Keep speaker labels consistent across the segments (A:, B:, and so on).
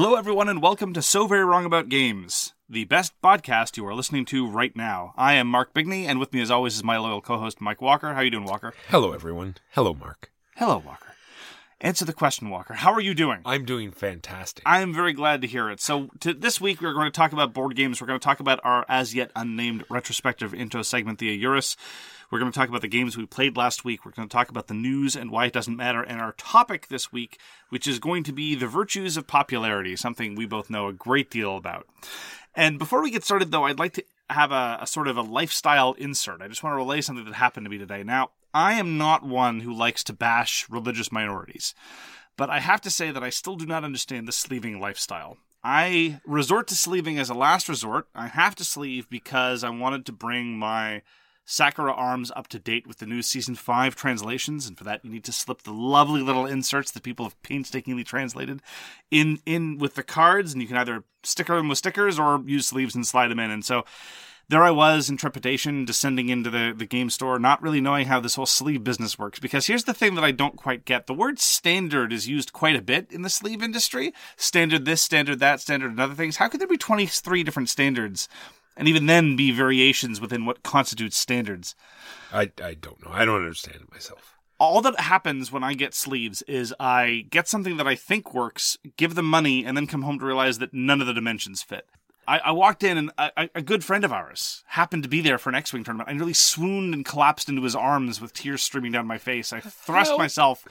A: Hello, everyone, and welcome to So Very Wrong About Games, the best podcast you are listening to right now. I am Mark Bigney, and with me, as always, is my loyal co-host Mike Walker. How are you doing, Walker?
B: Hello, everyone. Hello, Mark.
A: Hello, Walker. Answer the question, Walker. How are you doing?
B: I'm doing fantastic.
A: I am very glad to hear it. So, to, this week we're going to talk about board games. We're going to talk about our as yet unnamed retrospective intro segment, the Eurus. We're going to talk about the games we played last week. We're going to talk about the news and why it doesn't matter. And our topic this week, which is going to be the virtues of popularity, something we both know a great deal about. And before we get started, though, I'd like to have a, a sort of a lifestyle insert. I just want to relay something that happened to me today. Now, I am not one who likes to bash religious minorities, but I have to say that I still do not understand the sleeving lifestyle. I resort to sleeving as a last resort. I have to sleeve because I wanted to bring my Sakura arms up to date with the new season 5 translations and for that you need to slip the lovely little inserts that people have painstakingly translated in in with the cards and you can either sticker them with stickers or use sleeves and slide them in and so there I was in trepidation, descending into the, the game store, not really knowing how this whole sleeve business works. Because here's the thing that I don't quite get. The word standard is used quite a bit in the sleeve industry. Standard this, standard that, standard and other things. How could there be 23 different standards? And even then be variations within what constitutes standards.
B: I, I don't know. I don't understand it myself.
A: all that happens when I get sleeves is I get something that I think works, give them money, and then come home to realize that none of the dimensions fit. I, I walked in and a, a good friend of ours happened to be there for an X Wing tournament. I nearly swooned and collapsed into his arms with tears streaming down my face. I thrust
B: Help.
A: myself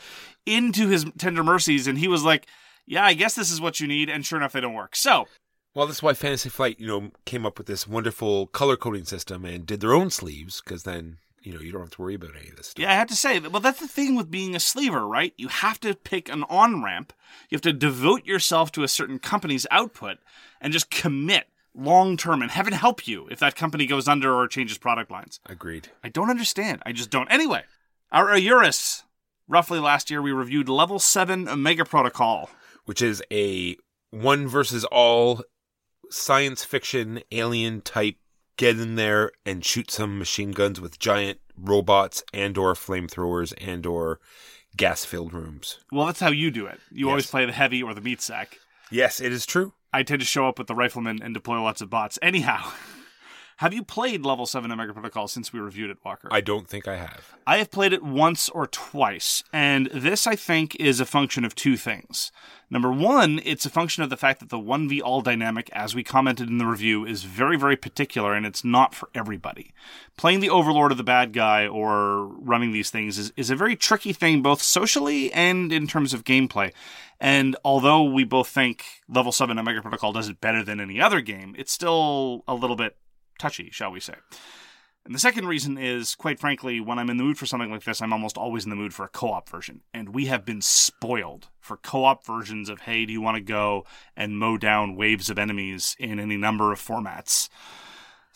A: into his tender mercies, and he was like, Yeah, I guess this is what you need. And sure enough, they don't work. So,
B: Well, that's why Fantasy Flight, you know, came up with this wonderful color coding system and did their own sleeves because then, you know, you don't have to worry about any of this stuff.
A: Yeah, I have to say, well, that's the thing with being a sleever, right? You have to pick an on ramp. You have to devote yourself to a certain company's output and just commit long term. And heaven help you if that company goes under or changes product lines.
B: Agreed.
A: I don't understand. I just don't. Anyway, our Eurus. Roughly last year, we reviewed Level 7 Omega Protocol.
B: Which is a one versus all science fiction alien type get in there and shoot some machine guns with giant robots and or flamethrowers and or gas filled rooms.
A: Well, that's how you do it. You always play the heavy or the meat sack.
B: Yes, it is true.
A: I tend to show up with the rifleman and deploy lots of bots. Anyhow, have you played Level 7 Omega Protocol since we reviewed it, Walker?
B: I don't think I have.
A: I have played it once or twice, and this, I think, is a function of two things. Number one, it's a function of the fact that the 1v all dynamic, as we commented in the review, is very, very particular, and it's not for everybody. Playing the overlord of the bad guy or running these things is, is a very tricky thing, both socially and in terms of gameplay. And although we both think Level 7 Omega Protocol does it better than any other game, it's still a little bit touchy, shall we say. And the second reason is, quite frankly, when I'm in the mood for something like this, I'm almost always in the mood for a co op version. And we have been spoiled for co op versions of, hey, do you want to go and mow down waves of enemies in any number of formats?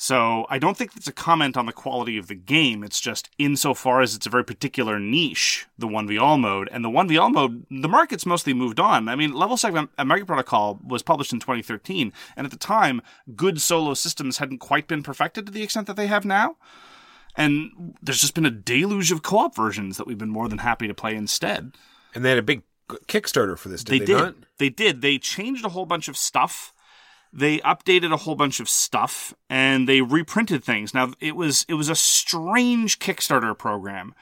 A: So I don't think it's a comment on the quality of the game. It's just insofar as it's a very particular niche, the 1v all mode. And the 1v all mode, the market's mostly moved on. I mean, Level 7 American Protocol was published in 2013. And at the time, good solo systems hadn't quite been perfected to the extent that they have now. And there's just been a deluge of co-op versions that we've been more than happy to play instead.
B: And they had a big Kickstarter for this, did
A: They,
B: they,
A: did.
B: not?
A: They did. They changed a whole bunch of stuff. They updated a whole bunch of stuff and they reprinted things. Now it was it was a strange Kickstarter program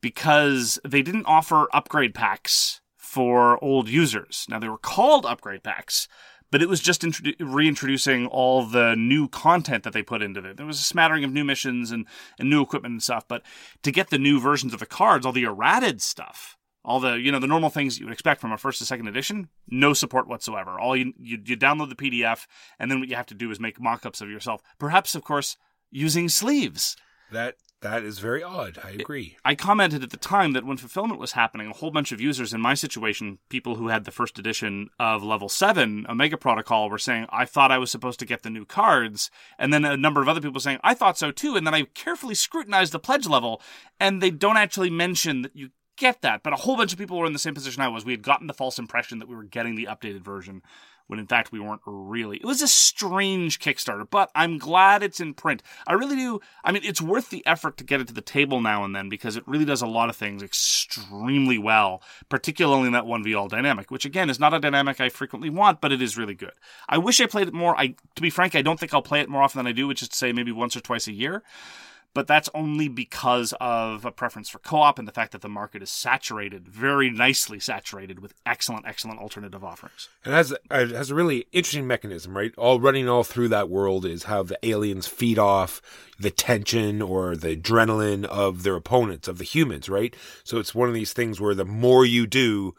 A: because they didn't offer upgrade packs for old users. Now they were called upgrade packs, but it was just introdu- reintroducing all the new content that they put into it. There was a smattering of new missions and, and new equipment and stuff, but to get the new versions of the cards, all the errated stuff, all the you know the normal things you would expect from a first to second edition, no support whatsoever. All you you, you download the PDF, and then what you have to do is make mock-ups of yourself. Perhaps, of course, using sleeves.
B: That that is very odd. I agree.
A: I commented at the time that when fulfillment was happening, a whole bunch of users in my situation, people who had the first edition of level 7 Omega Protocol, were saying, I thought I was supposed to get the new cards. And then a number of other people saying, I thought so too. And then I carefully scrutinized the pledge level, and they don't actually mention that you get that. But a whole bunch of people were in the same position I was. We had gotten the false impression that we were getting the updated version when in fact we weren't really. It was a strange Kickstarter, but I'm glad it's in print. I really do. I mean, it's worth the effort to get it to the table now and then because it really does a lot of things extremely well, particularly in that 1v all dynamic, which again is not a dynamic I frequently want, but it is really good. I wish I played it more. I, to be frank, I don't think I'll play it more often than I do, which is to say maybe once or twice a year but that's only because of a preference for co-op and the fact that the market is saturated, very nicely saturated with excellent, excellent alternative offerings.
B: It has uh, it has a really interesting mechanism, right? All running all through that world is how the aliens feed off the tension or the adrenaline of their opponents, of the humans, right? So it's one of these things where the more you do,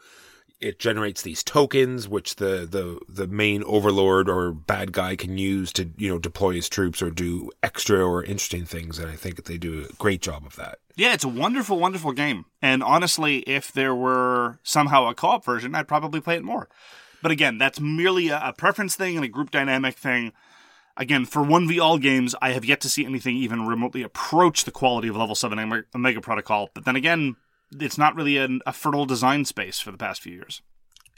B: it generates these tokens which the, the the main overlord or bad guy can use to you know deploy his troops or do extra or interesting things and i think they do a great job of that
A: Yeah, it's a wonderful, wonderful game. And honestly, if there were somehow a co op version, I'd probably play it more. But again, that's merely a, a preference thing and a group dynamic thing. Again, for 1v all games, I have yet to see anything even remotely approach the quality of Level 7 Omega- Protocol. But then again, it's not really an, a fertile design space for the past few years.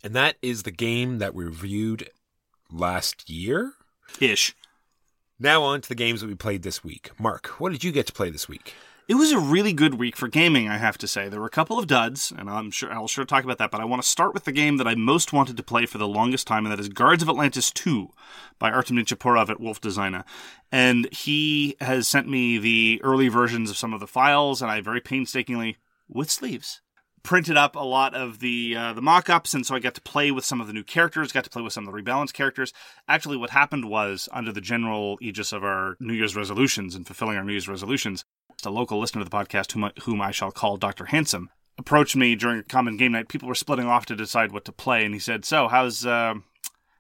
B: and that is the game that we reviewed last year
A: Ish.
B: now on to the games that we played this week mark what did you get to play this week
A: It was a really good week for gaming, I have to say. There were a couple of duds, and I'm sure I'll sure talk about that. But I want to start with the game that I most wanted to play for the longest time, and that is Guards of Atlantis 2 by Artem Nichipurov at Wolff Designa. And he has sent me the early versions of some of the files, and I very painstakingly, with sleeves, printed up a lot of the uh, the mock-ups and so I got to play with some of the new characters, got to play with some of the rebalanced characters. Actually what happened was under the general aegis of our New Year's resolutions and fulfilling our New Year's resolutions, a local listener to the podcast whom I, whom I shall call Dr. Handsome approached me during a common game night. People were splitting off to decide what to play and he said, "So, how's uh,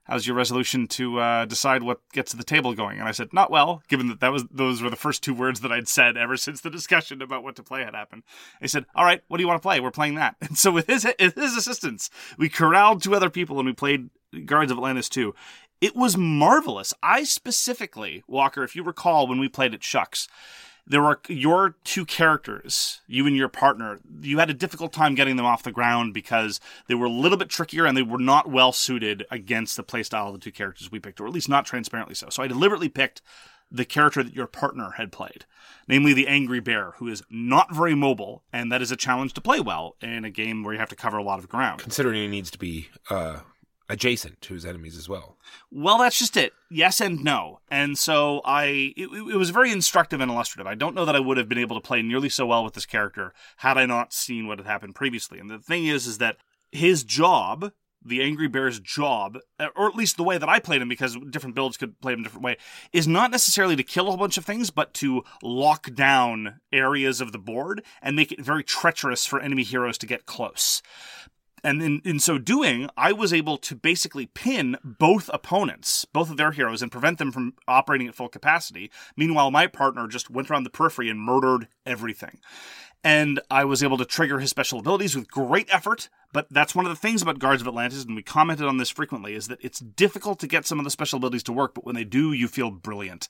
A: how's your resolution to uh, decide what gets the table going?" And I said, "Not well, given that that was those were the first two words that I'd said ever since the discussion about what to play had happened." He said, "All right, what do you want to play? We're playing that." And so with his his assistance, we corralled two other people and we played Guards of Atlantis 2. It was marvelous. I specifically, Walker, if you recall when we played at Shucks, there were your two characters, you and your partner. You had a difficult time getting them off the ground because they were a little bit trickier and they were not well suited against the playstyle of the two characters we picked, or at least not transparently so. So I deliberately picked the character that your partner had played, namely the Angry Bear, who is not very mobile, and that is a challenge to play well in a game where you have to cover a lot of ground.
B: considering he needs to be uh, adjacent to his enemies as well.
A: Well, that's just it. Yes and no. And so I, it, it was very instructive and illustrative. I don't know that I would have been able to play nearly so well with this character had I not seen what had happened previously. And the thing is, is that his job, the Angry Bear's job, or at least the way that I played him, because different builds could play him a different way, is not necessarily to kill a whole bunch of things, but to lock down areas of the board and make it very treacherous for enemy heroes to get close and in, in so doing, I was able to basically pin both opponents, both of their heroes, and prevent them from operating at full capacity. Meanwhile, my partner just went around the periphery and murdered everything. and I was able to trigger his special abilities with great effort. But that's one of the things about Guards of Atlantis, and we commented on this frequently, is that it's difficult to get some of the special abilities to work, but when they do, you feel brilliant.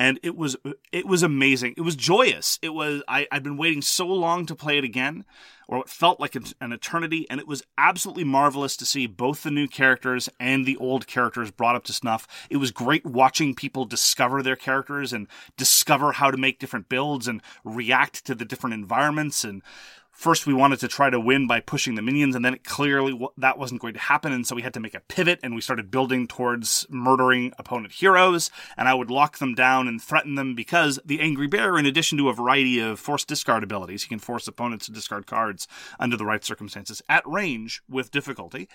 A: And it was it was amazing. It was joyous. It was I, I'd been waiting so long to play it again, or what felt like an, eternity, and it was absolutely marvelous to see both the new characters and the old characters brought up to snuff. It was great watching people discover their characters and discover how to make different builds and react to the different environments and first we wanted to try to win by pushing the minions and then it clearly w- that wasn't going to happen and so we had to make a pivot and we started building towards murdering opponent heroes and i would lock them down and threaten them because the angry bear in addition to a variety of force discard abilities he can force opponents to discard cards under the right circumstances at range with difficulty.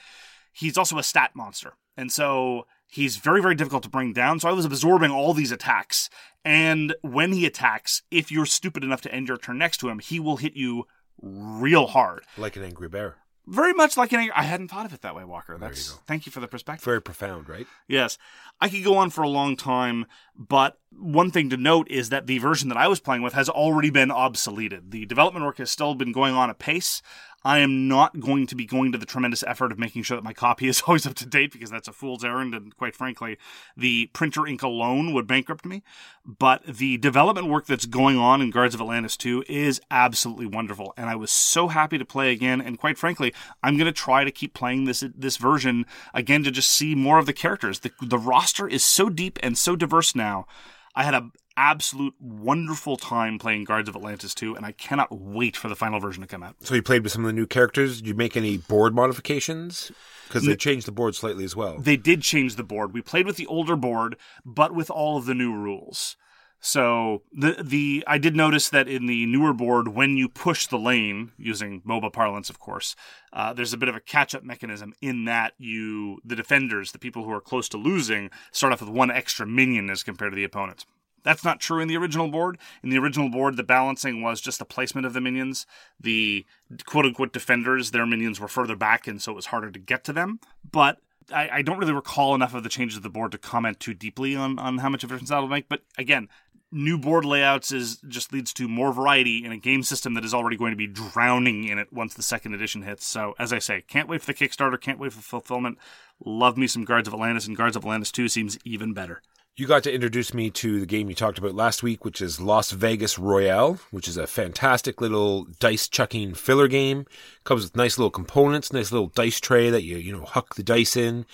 A: He's also a stat monster and so he's very very difficult to bring down so i was absorbing all these attacks and when he attacks if you're stupid enough to end your turn next to him he will hit you real hard.
B: Like an angry bear.
A: Very much like an angry. I hadn't thought of it that way, Walker.
B: There
A: That's
B: you go.
A: thank you for the perspective.
B: Very profound, right?
A: Yes. I could go on for a long time, but one thing to note is that the version that I was playing with has already been obsoleted. The development work has still been going on at pace. I am not going to be going to the tremendous effort of making sure that my copy is always up to date because that's a fool's errand, and quite frankly, the printer ink alone would bankrupt me. But the development work that's going on in Guards of Atlantis 2 is absolutely wonderful, and I was so happy to play again. And quite frankly, I'm going to try to keep playing this this version again to just see more of the characters. The the roster is so deep and so diverse now. I had a absolute wonderful time playing Guards of Atlantis 2, and I cannot wait for the final version to come out.
B: So you played with some of the new characters. Did you make any board modifications? Because they changed the board slightly as well.
A: They did change the board. We played with the older board, but with all of the new rules. So the the I did notice that in the newer board, when you push the lane using MOBA parlance, of course, uh, there's a bit of a catch up mechanism in that you the defenders, the people who are close to losing, start off with one extra minion as compared to the opponents. That's not true in the original board. In the original board, the balancing was just the placement of the minions. The quote unquote defenders, their minions were further back, and so it was harder to get to them. But I, I don't really recall enough of the changes of the board to comment too deeply on, on how much of a difference that'll make. But again, new board layouts is just leads to more variety in a game system that is already going to be drowning in it once the second edition hits. So as I say, can't wait for the Kickstarter, can't wait for fulfillment. Love me some Guards of Atlantis, and Guards of Atlantis 2 seems even better.
B: You got to introduce me to the game you talked about last week, which is Las Vegas Royale, which is a fantastic little dice chucking filler game. Comes with nice little components, nice little dice tray that you you know huck the dice in.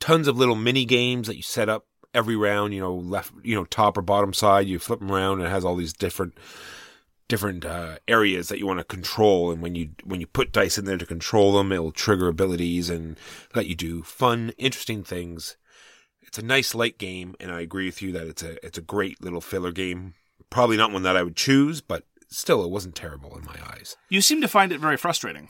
B: Tons of little mini games that you set up every round. You know, left, you know, top or bottom side. You flip them around, and it has all these different different uh, areas that you want to control. And when you when you put dice in there to control them, it'll trigger abilities and let you do fun, interesting things it's a nice light game, and I agree with you that it's a it's a great little filler game. Probably not one that I would choose, but still, it wasn't terrible in my eyes.
A: You seem to find it very frustrating.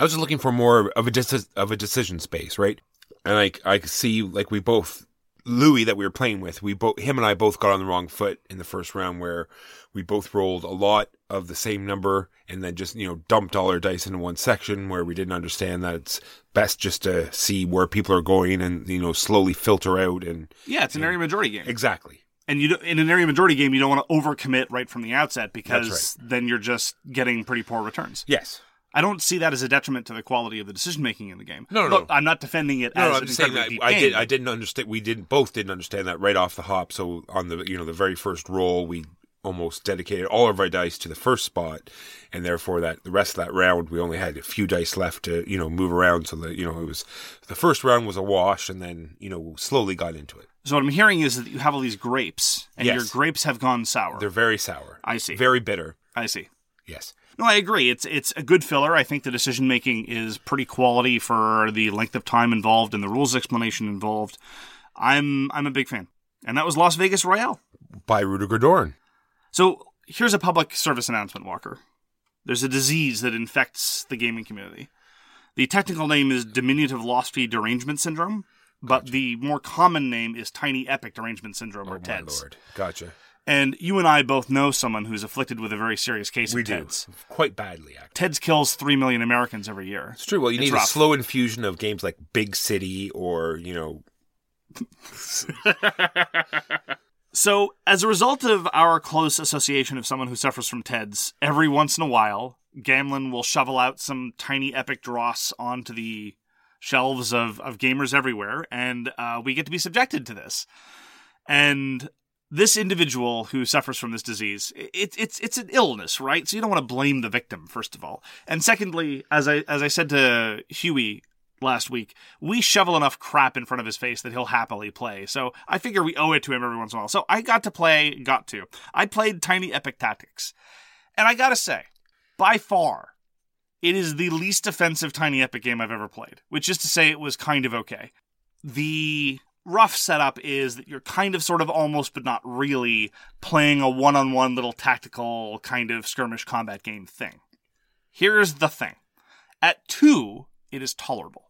B: I was just looking for more of a deci- of a decision space, right? And I I see like we both Louis that we were playing with, we both him and I both got on the wrong foot in the first round where we both rolled a lot of the same number and then just you know dumped all our dice into one section where we didn't understand that it's best just to see where people are going and you know slowly filter out and
A: Yeah, it's an area majority game.
B: exactly
A: And you don't, in an area majority game, you don't want to overcommit right from the outset because then you're just getting pretty poor returns.
B: yes
A: I don't see that as a detriment to the quality of the decision making in the game.
B: No, no,
A: Look,
B: no.
A: I'm not defending it
B: No, no, I'm just saying that I did. I didn't understand. We didn't both didn't understand that right off the hop. So on the you know the very first roll, we almost dedicated all of our dice to the first spot, and therefore that the rest of that round we only had a few dice left to you know move around. So that you know it was the first round was a wash, and then you know slowly got into it.
A: So what I'm hearing is that you have all these grapes, and
B: Yes.
A: your grapes have gone sour.
B: They're very sour.
A: I see.
B: Very bitter.
A: I see.
B: Yes.
A: No, I agree. It's it's a good filler. I think the decision making is pretty quality for the length of time involved and the rules explanation involved. I'm I'm a big fan. And that was Las Vegas Royale.
B: By Rudiger Dorn.
A: So here's a public service announcement, Walker. There's a disease that infects the gaming community. The technical name is diminutive lost fee derangement syndrome, but the more common name is tiny epic derangement syndrome or
B: Oh
A: TEDS.
B: lord. Gotcha.
A: And you and I both know someone who's afflicted with a very serious case
B: We
A: of
B: do
A: TEDS.
B: quite badly. Actually.
A: TEDS kills 3 million Americans every year.
B: It's true. Well, you
A: It's
B: need
A: rough.
B: a slow infusion of games like Big City or you know
A: So, as a result of our close association of someone who suffers from TEDS, every once in a while, Gamelyn will shovel out some tiny epic dross onto the shelves of, of gamers everywhere, and uh, we get to be subjected to this. And this individual who suffers from this disease, it, it's it's an illness, right? So you don't want to blame the victim, first of all, and secondly, as I as I said to Huey last week, we shovel enough crap in front of his face that he'll happily play. So I figure we owe it to him every once in a while. So I got to play, got to. I played Tiny Epic Tactics, and I gotta say, by far, it is the least offensive Tiny Epic game I've ever played. Which is to say, it was kind of okay. The rough setup is that you're kind of sort of almost but not really playing a one-on-one little tactical kind of skirmish combat game thing. Here's the thing. At 2, it is tolerable.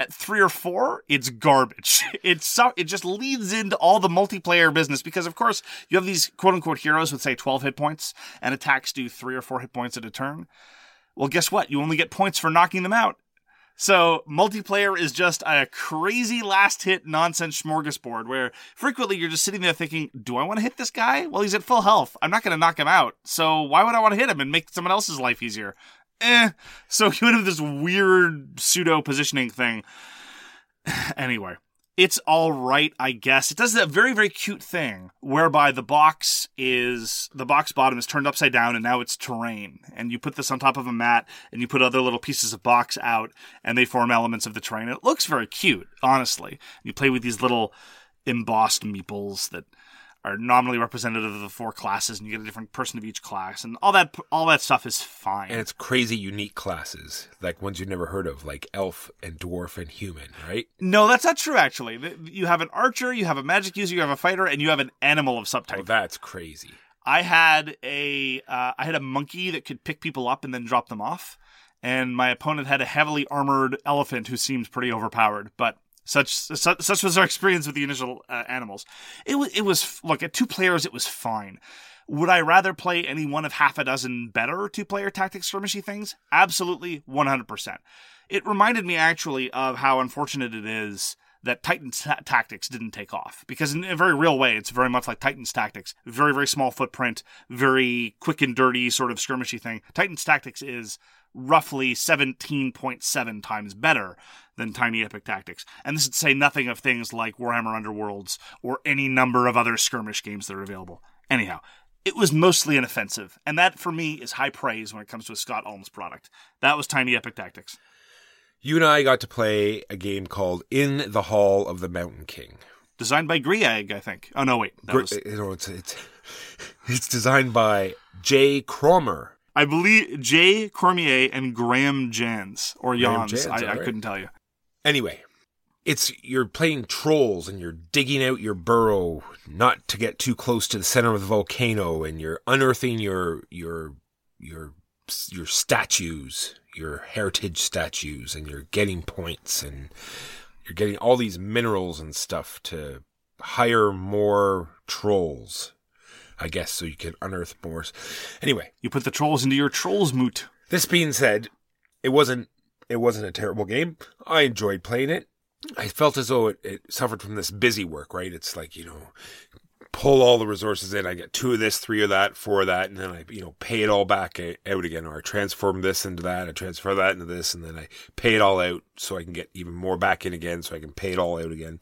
A: At 3 or 4, it's garbage. It's so, it just leads into all the multiplayer business because of course you have these quote-unquote heroes with say 12 hit points and attacks do 3 or 4 hit points at a turn. Well, guess what? You only get points for knocking them out. So multiplayer is just a crazy last hit nonsense smorgasbord where frequently you're just sitting there thinking, do I want to hit this guy? Well, he's at full health. I'm not going to knock him out. So why would I want to hit him and make someone else's life easier? Eh. So you end up this weird pseudo positioning thing. anyway, it's all right, I guess. It does that very, very cute thing whereby the box is the box bottom is turned upside down and now it's terrain. And you put this on top of a mat and you put other little pieces of box out and they form elements of the terrain. It looks very cute, honestly. You play with these little embossed meeples that are nominally representative of the four classes and you get a different person of each class and all that all that stuff is fine.
B: And it's crazy unique classes, like ones you've never heard of, like elf and dwarf and human, right?
A: No, that's not true. Actually, you have an archer, you have a magic user, you have a fighter, and you have an animal of subtype.
B: Oh, that's crazy.
A: I had a uh, I had a monkey that could pick people up and then drop them off, and my opponent had a heavily armored elephant who seemed pretty overpowered. But such such, such was our experience with the initial uh, animals. It was it was look at two players. It was fine. Would I rather play any one of half a dozen better two player tactics skirmishy things? Absolutely, one hundred percent. It reminded me actually of how unfortunate it is that Titans ta- Tactics didn't take off because in a very real way, it's very much like Titans Tactics. Very very small footprint, very quick and dirty sort of skirmishy thing. Titans Tactics is roughly 17.7 times better than Tiny Epic Tactics. And this is to say nothing of things like Warhammer Underworlds or any number of other skirmish games that are available. Anyhow, it was mostly inoffensive, and that for me is high praise when it comes to a Scott Almes product. That was Tiny Epic Tactics.
B: You and I got to play a game called In the Hall of the Mountain King.
A: Designed by Grieg, I think. Oh no, wait, that
B: Gr-
A: was
B: you know, it's, it's it's designed by Jay Cromer.
A: I believe Jay Cormier and Graham Jans or
B: Graham
A: Jans.
B: Jans,
A: I, I couldn't tell you.
B: Anyway, it's you're playing trolls and you're digging out your burrow not to get too close to the center of the volcano and you're unearthing your your your your statues, your heritage statues and you're getting points and you're getting all these minerals and stuff to hire more trolls. I guess so you can unearth more. Anyway,
A: You put the trolls into your trolls moot.
B: this being said, it wasn't it wasn't a terrible game. I enjoyed playing it. I felt as though it, it suffered from this busy work, right? It's like, you know, pull all the resources in. I get two of this, three of that, four of that, and then I, you know, pay it all back out again. Or I transform this into that, I transfer that into this, and then I pay it all out so I can get even more back in again so I can pay it all out again.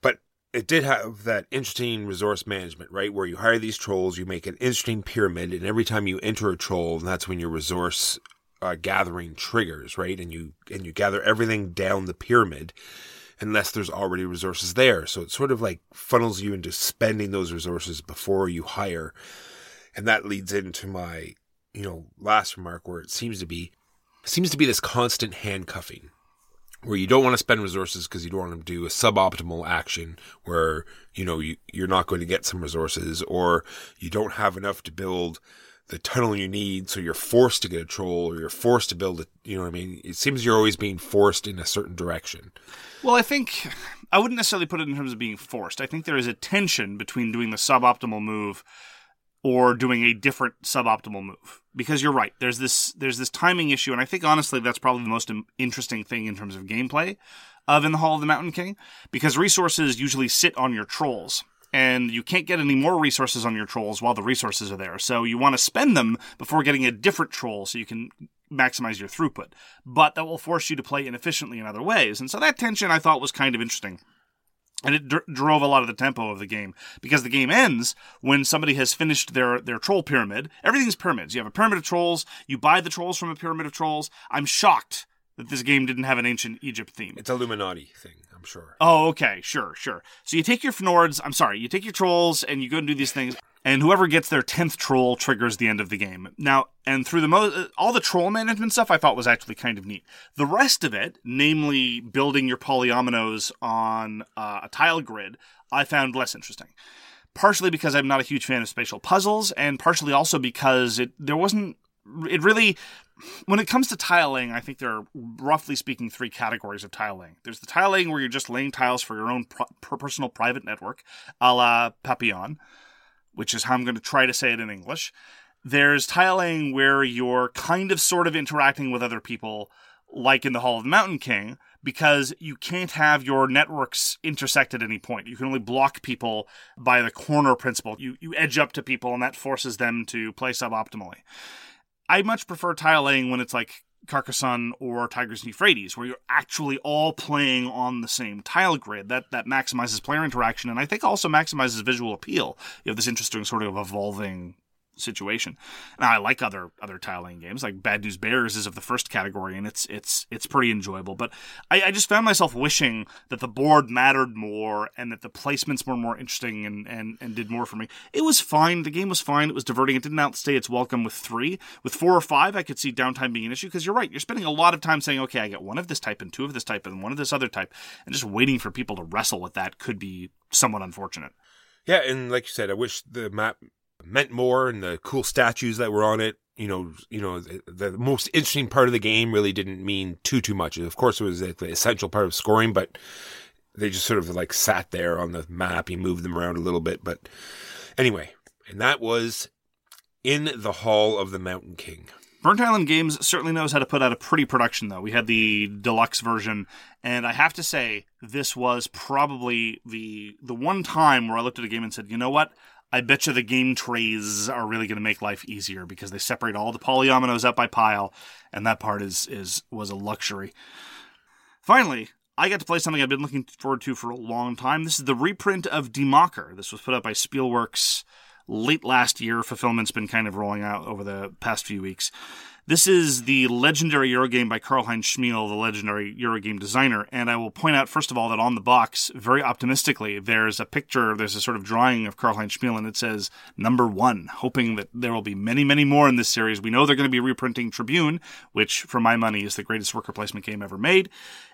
B: But it did have that interesting resource management, right? Where you hire these trolls, you make an interesting pyramid, and every time you enter a troll, that's when your resource uh, gathering triggers, right? And you and you gather everything down the pyramid, unless there's already resources there. So it sort of like funnels you into spending those resources before you hire, and that leads into my, you know, last remark where it seems to be seems to be this constant handcuffing where you don't want to spend resources because you don't want to do a suboptimal action where you know you, you're not going to get some resources or you don't have enough to build the tunnel you need so you're forced to get a troll or you're forced to build it you know what i mean it seems you're always being forced in a certain direction
A: Well, I think I wouldn't necessarily put it in terms of being forced. I think there is a tension between doing the suboptimal move or doing a different suboptimal move. Because you're right, there's this there's this timing issue, and I think honestly that's probably the most interesting thing in terms of gameplay of In the Hall of the Mountain King, because resources usually sit on your trolls. And you can't get any more resources on your trolls while the resources are there. So you want to spend them before getting a different troll so you can maximize your throughput. But that will force you to play inefficiently in other ways. And so that tension I thought was kind of interesting. And it dr- drove a lot of the tempo of the game because the game ends when somebody has finished their, their troll pyramid. Everything's pyramids. You have a pyramid of trolls. You buy the trolls from a pyramid of trolls. I'm shocked that this game didn't have an ancient Egypt theme.
B: It's Illuminati thing, I'm sure.
A: Oh, okay, sure, sure. So you take your Fnords, I'm sorry, you take your trolls and you go and do these things, and whoever gets their 10th troll triggers the end of the game. Now, and through the mo- all the troll management stuff I thought was actually kind of neat. The rest of it, namely building your polyominoes on uh, a tile grid, I found less interesting. Partially because I'm not a huge fan of spatial puzzles, and partially also because it there wasn't it really when it comes to tiling, I think there are roughly speaking three categories of tiling. There's the tiling where you're just laying tiles for your own pro- personal private network, a la Papillon, which is how I'm going to try to say it in English. There's tiling where you're kind of sort of interacting with other people, like in the Hall of the Mountain King, because you can't have your networks intersect at any point. You can only block people by the corner principle. You, you edge up to people, and that forces them to play suboptimally. I much prefer tile laying when it's like Carcassonne or Tigris and Euphrates, where you're actually all playing on the same tile grid. That that maximizes player interaction, and I think also maximizes visual appeal. You have this interesting sort of evolving situation. Now I like other other tiling games, like Bad News Bears is of the first category, and it's it's it's pretty enjoyable. But I, I just found myself wishing that the board mattered more and that the placements were more interesting and, and and did more for me. It was fine. The game was fine. It was diverting. It didn't outstay its welcome with three. With four or five, I could see downtime being an issue because you're right. You're spending a lot of time saying, okay, I get one of this type and two of this type and one of this other type, and just waiting for people to wrestle with that could be somewhat unfortunate.
B: Yeah, and like you said, I wish the map meant more and the cool statues that were on it. You know, you know, the, the most interesting part of the game really didn't mean too too much. Of course, it was the essential part of scoring, but they just sort of like sat there on the map. You moved them around a little bit, but anyway, and that was in the Hall of the Mountain King.
A: Burnt Island Games certainly knows how to put out a pretty production, though. We had the deluxe version, and I have to say, this was probably the the one time where I looked at a game and said, you know what? I bet you the game trays are really going to make life easier because they separate all the polyominoes up by pile, and that part is is was a luxury. Finally, I got to play something I've been looking forward to for a long time. This is the reprint of Die Macher. This was put out by Spielworxx late last year. Fulfillment's been kind of rolling out over the past few weeks. This is the legendary Eurogame by Karl-Heinz Schmiel, the legendary Eurogame designer. And I will point out, first of all, that on the box, very optimistically, there's a picture, there's a sort of drawing of Karl-Heinz Schmiel, and it says number one, hoping that there will be many, many more in this series. We know they're going to be reprinting Tribune, which, for my money, is the greatest worker placement game ever made.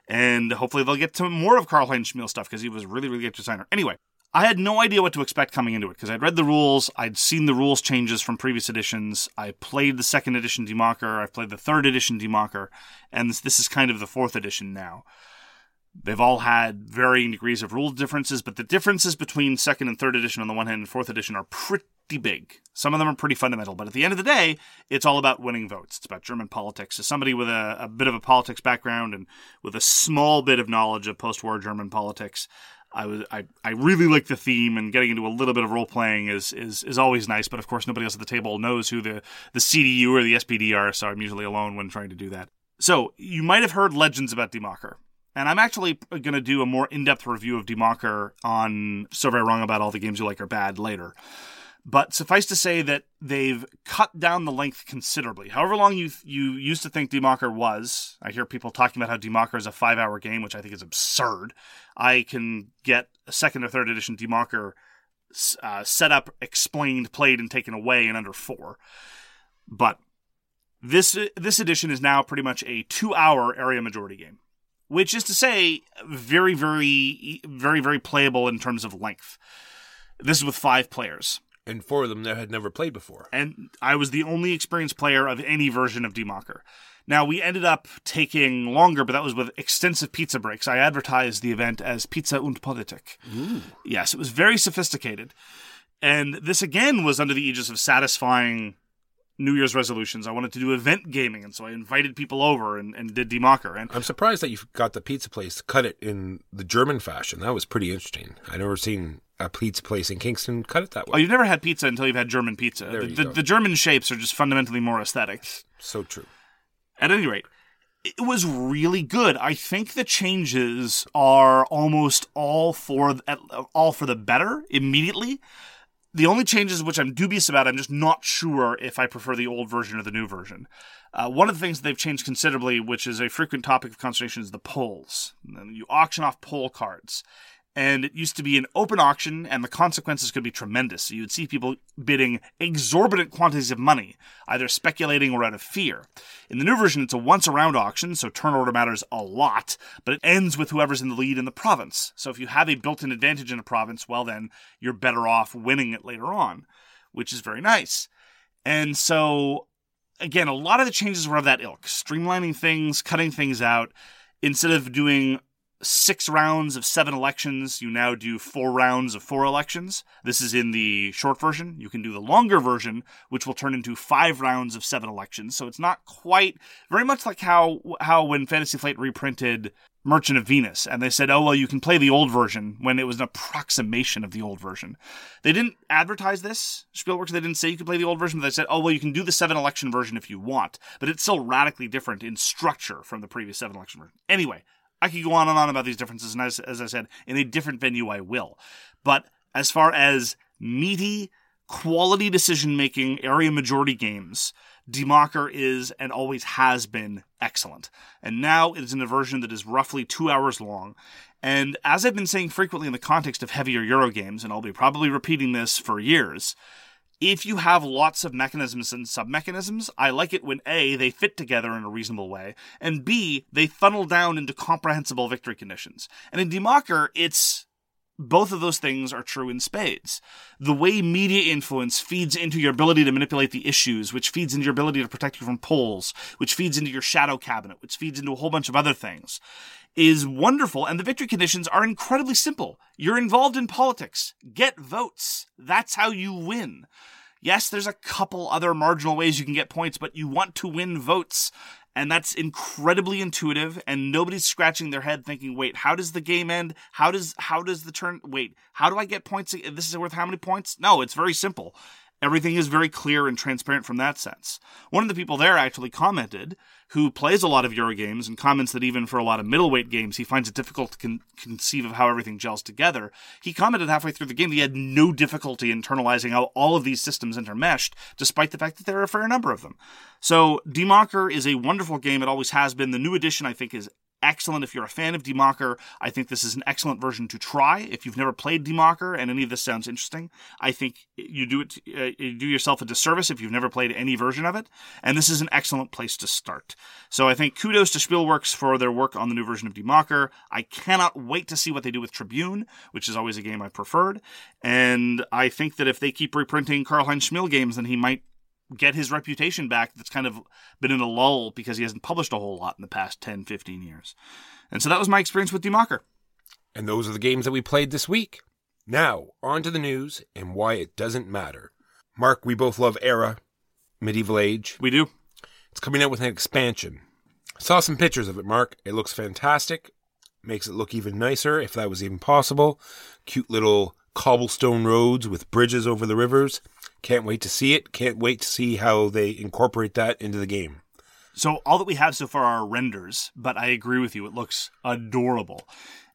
A: And hopefully they'll get to more of Karl-Heinz Schmiel stuff because he was really, really good designer. Anyway, I had no idea what to expect coming into it because I'd read the rules, I'd seen the rules changes from previous editions, I played the second edition Die Macher, I've played the third edition Die Macher, and this, this is kind of the fourth edition now. They've all had varying degrees of rule differences, but the differences between second and third edition on the one hand and fourth edition are pretty big. Some of them are pretty fundamental, but at the end of the day, it's all about winning votes. It's about German politics. As somebody with a, a bit of a politics background and with a small bit of knowledge of post-war German politics, I was I, I really like the theme and getting into a little bit of role playing is, is is always nice, but of course nobody else at the table knows who the, the CDU or the SPD are, so I'm usually alone when trying to do that. So you might have heard legends about Die Macher. And I'm actually going to do a more in-depth review of Die Macher on So Very Wrong About All the Games You Like Are Bad later. But suffice to say that they've cut down the length considerably. However long you you used to think Die Macher was, I hear people talking about how Die Macher is a five hour game, which I think is absurd. I can get a second or third edition Die Macher uh, set up, explained, played, and taken away in under four. But this this edition is now pretty much a two hour area majority game, which is to say, very very very very playable in terms of length. This is with five players
B: and four of them that had never played before.
A: And I was the only experienced player of any version of Die Macher. Now, we ended up taking longer, but that was with extensive pizza breaks. I advertised the event as Pizza und Politik.
B: Ooh.
A: Yes, it was very sophisticated. And this again was under the aegis of satisfying New Year's resolutions. I wanted to do event gaming, and so I invited people over and, and did Die Macher. And
B: I'm surprised that you got the pizza place to cut it in the German fashion. That was pretty interesting. I never seen a pizza place in Kingston cut it that way.
A: oh, you've never had pizza until you've had German pizza.
B: There
A: The,
B: you
A: the,
B: go.
A: the German shapes are just fundamentally more aesthetic.
B: so true.
A: At any rate, it was really good. I think the changes are almost all for all for the better immediately. The only changes which I'm dubious about, I'm just not sure if I prefer the old version or the new version. Uh, one of the things they've changed considerably, which is a frequent topic of consternation, is the polls. You auction off poll cards. And it used to be an open auction, and the consequences could be tremendous. So you'd see people bidding exorbitant quantities of money, either speculating or out of fear. In the new version, it's a once around auction, so turn order matters a lot, but it ends with whoever's in the lead in the province. So if you have a built in advantage in a province, well, then you're better off winning it later on, which is very nice. And so, again, a lot of the changes were of that ilk streamlining things, cutting things out. Instead of doing six rounds of seven elections, you now do four rounds of four elections. This is in the short version. You can do the longer version, which will turn into five rounds of seven elections. So it's not quite very much like how how when Fantasy Flight reprinted Merchant of Venus, and they said, "Oh well, you can play the old version," when it was an approximation of the old version. They didn't advertise this. Spielworxx they didn't say you could play the old version, but they said, "Oh well, you can do the seven election version if you want," but it's still radically different in structure from the previous seven election version. Anyway, I could go on and on about these differences, and as, as I said, in a different venue, I will. But as far as meaty, quality decision making area majority games, Die Macher is and always has been excellent. And now it is in a version that is roughly two hours long. And as I've been saying frequently in the context of heavier Euro games, and I'll be probably repeating this for years, if you have lots of mechanisms and submechanisms, I like it when A, they fit together in a reasonable way, and B, they funnel down into comprehensible victory conditions. And in Die Macher, it's both of those things are true in spades. The way media influence feeds into your ability to manipulate the issues, which feeds into your ability to protect you from polls, which feeds into your shadow cabinet, which feeds into a whole bunch of other things, is wonderful. And the victory conditions are incredibly simple. You're involved in politics. Get votes. That's how you win. Yes, there's a couple other marginal ways you can get points, but you want to win votes. And that's incredibly intuitive, and nobody's scratching their head thinking, "Wait, how does the game end? How does how does the turn? Wait, how do I get points? This is worth how many points?" No, it's very simple. Everything is very clear and transparent from that sense. One of the people there actually commented, who plays a lot of Euro games and comments that even for a lot of middleweight games, he finds it difficult to con- conceive of how everything gels together. He commented halfway through the game that he had no difficulty internalizing how all of these systems intermeshed, despite the fact that there are a fair number of them. So, Die Macher is a wonderful game. It always has been. The new edition, I think, is excellent if you're a fan of Die Macher. I think this is an excellent version to try. If you've never played Die Macher and any of this sounds interesting, I think you do it uh, you do yourself a disservice if you've never played any version of it. And this is an excellent place to start. So I think kudos to Spielworxx for their work on the new version of Die Macher. I cannot wait to see what they do with Tribune, which is always a game I preferred. And I think that if they keep reprinting Karl Heinz Schmiel games, then he might get his reputation back that's kind of been in a lull because he hasn't published a whole lot in the past 10, 15 years. And so that was my experience with Die Macher.
B: And those are the games that we played this week. Now, on to the news and why it doesn't matter. Mark, we both love Era, Medieval Age.
A: We do.
B: It's coming out with an expansion. Saw some pictures of it, Mark. It looks fantastic. Makes it look even nicer, if that was even possible. Cute little cobblestone roads with bridges over the rivers. Can't wait to see it. Can't wait to see how they incorporate that into the game.
A: So all that we have so far are renders, but I agree with you. It looks adorable.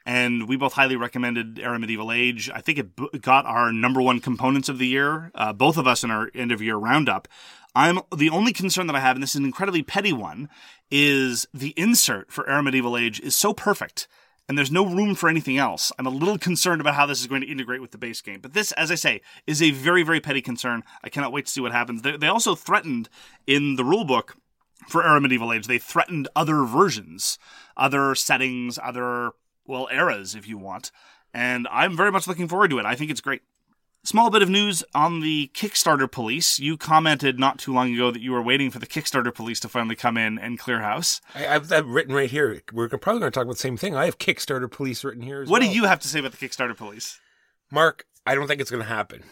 A: And we both highly recommended Era Medieval Age. I think it got our number one components of the year, uh, both of us in our end of year roundup. I'm the only concern that I have, and this is an incredibly petty one, is the insert for Era Medieval Age is so perfect and there's no room for anything else. I'm a little concerned about how this is going to integrate with the base game. But this, as I say, is a very, very petty concern. I cannot wait to see what happens. They, also threatened in the rulebook for Era Medieval Age, they threatened other versions, other settings, other, well, eras, if you want. And I'm very much looking forward to it. I think it's great. Small bit of news on the Kickstarter police. You commented not too long ago that you were waiting for the Kickstarter police to finally come in and clear house.
B: I, I've that written right here. We're probably going to talk about the same thing. I have Kickstarter police written here
A: What
B: well.
A: do you have to say about the Kickstarter police?
B: Mark, I don't think it's going to happen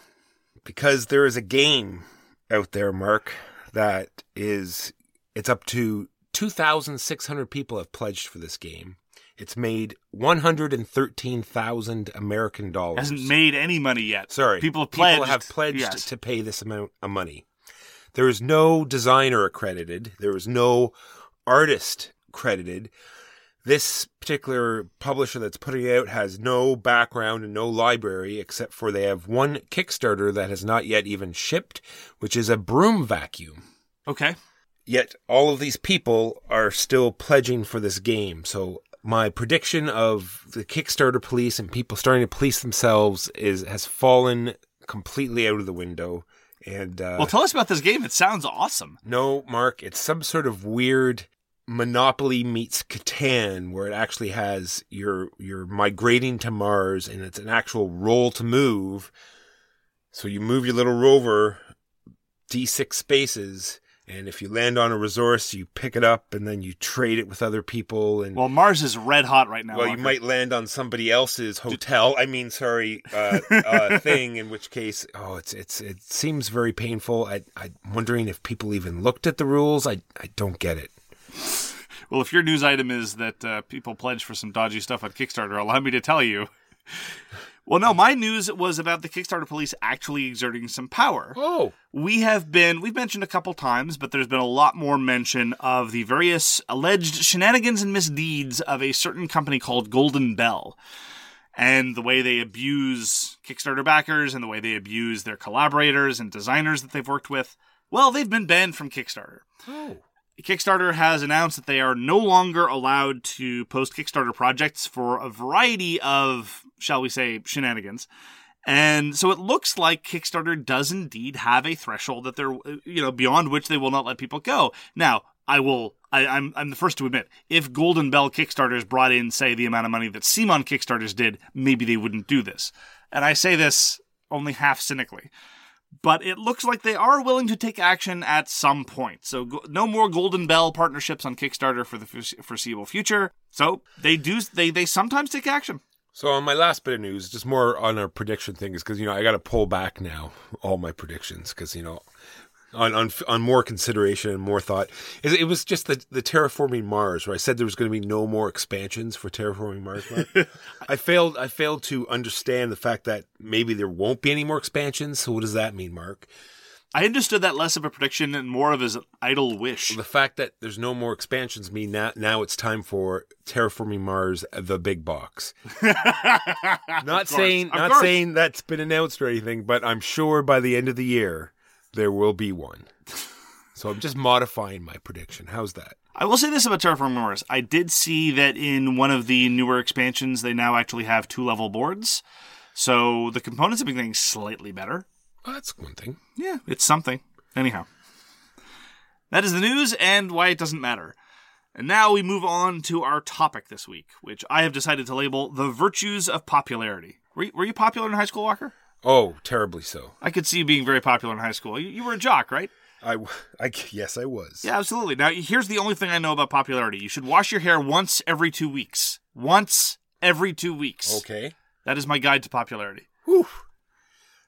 B: because there is a game out there, Mark, that is it's up to 2,600 people have pledged for this game. It's made 113,000 American dollars.
A: Hasn't made any money yet.
B: Sorry.
A: People have pledged.
B: People have pledged
A: yes.
B: to pay this amount of money. There is no designer accredited. There is no artist credited. This particular publisher that's putting it out has no background and no library except for they have one Kickstarter that has not yet even shipped, which is a broom vacuum.
A: Okay.
B: Yet all of these people are still pledging for this game. So my prediction of the Kickstarter police and people starting to police themselves is has fallen completely out of the window. And uh,
A: Well, tell us about this game. It sounds awesome.
B: no, Mark, it's some sort of weird Monopoly meets Catan, where it actually has you're you're migrating to Mars, and it's an actual roll to move. So you move your little rover d6 spaces, and if you land on a resource, you pick it up, and then you trade it with other people. And
A: Well, Mars is red hot right now.
B: well, you might land on somebody else's hotel. I mean, sorry, uh, uh, thing. In which case, oh, it's it's it seems very painful. I I'm wondering if people even looked at the rules. I I don't get it.
A: Well, if your news item is that uh, people pledge for some dodgy stuff on Kickstarter, allow me to tell you. Well, no, my news was about the Kickstarter police actually exerting some power.
B: Oh,
A: We have been, we've mentioned a couple times, but there's been a lot more mention of the various alleged shenanigans and misdeeds of a certain company called Golden Bell. And the way they abuse Kickstarter backers and the way they abuse their collaborators and designers that they've worked with. Well, they've been banned from Kickstarter.
B: oh,
A: Kickstarter has announced that they are no longer allowed to post Kickstarter projects for a variety of, shall we say, shenanigans. And so it looks like Kickstarter does indeed have a threshold that they're, you know, beyond which they will not let people go. Now, I will, I, I'm, I'm the first to admit, if Golden Bell Kickstarters brought in, say, the amount of money that CMON Kickstarters did, maybe they wouldn't do this. And I say this only half cynically but it looks like they are willing to take action at some point. So no more Golden Bell partnerships on Kickstarter for the foreseeable future. So they do they they sometimes take action.
B: So on my last bit of news, just more on our prediction thing, is because you know I got to pull back now all my predictions because you know on on on more consideration and more thought. It, it was just the the terraforming Mars, where I said there was going to be no more expansions for terraforming Mars. I failed. I failed to understand the fact that maybe there won't be any more expansions. So what does that mean, Mark?
A: I understood that less of a prediction and more of as an idle wish.
B: The fact that there's no more expansions mean now now it's time for terraforming Mars, the big box. not saying not saying that's been announced or anything, but I'm sure by the end of the year there will be one. So I'm just modifying my prediction. How's that?
A: I will say this about Terraform Mars. I did see that in one of the newer expansions, they now actually have two level boards. So the components have been getting slightly better.
B: Well, that's one thing.
A: Yeah, it's something. Anyhow, that is the news and why it doesn't matter. And now we move on to our topic this week, which I have decided to label the virtues of popularity. Were you, were you popular in high school, Walker?
B: Oh, terribly so.
A: I could see you being very popular in high school. You, you were a jock, right?
B: I, I yes, I was.
A: Yeah, absolutely. Now, here's the only thing I know about popularity you should wash your hair once every two weeks. Once every two weeks.
B: Okay.
A: That is my guide to popularity.
B: Whew.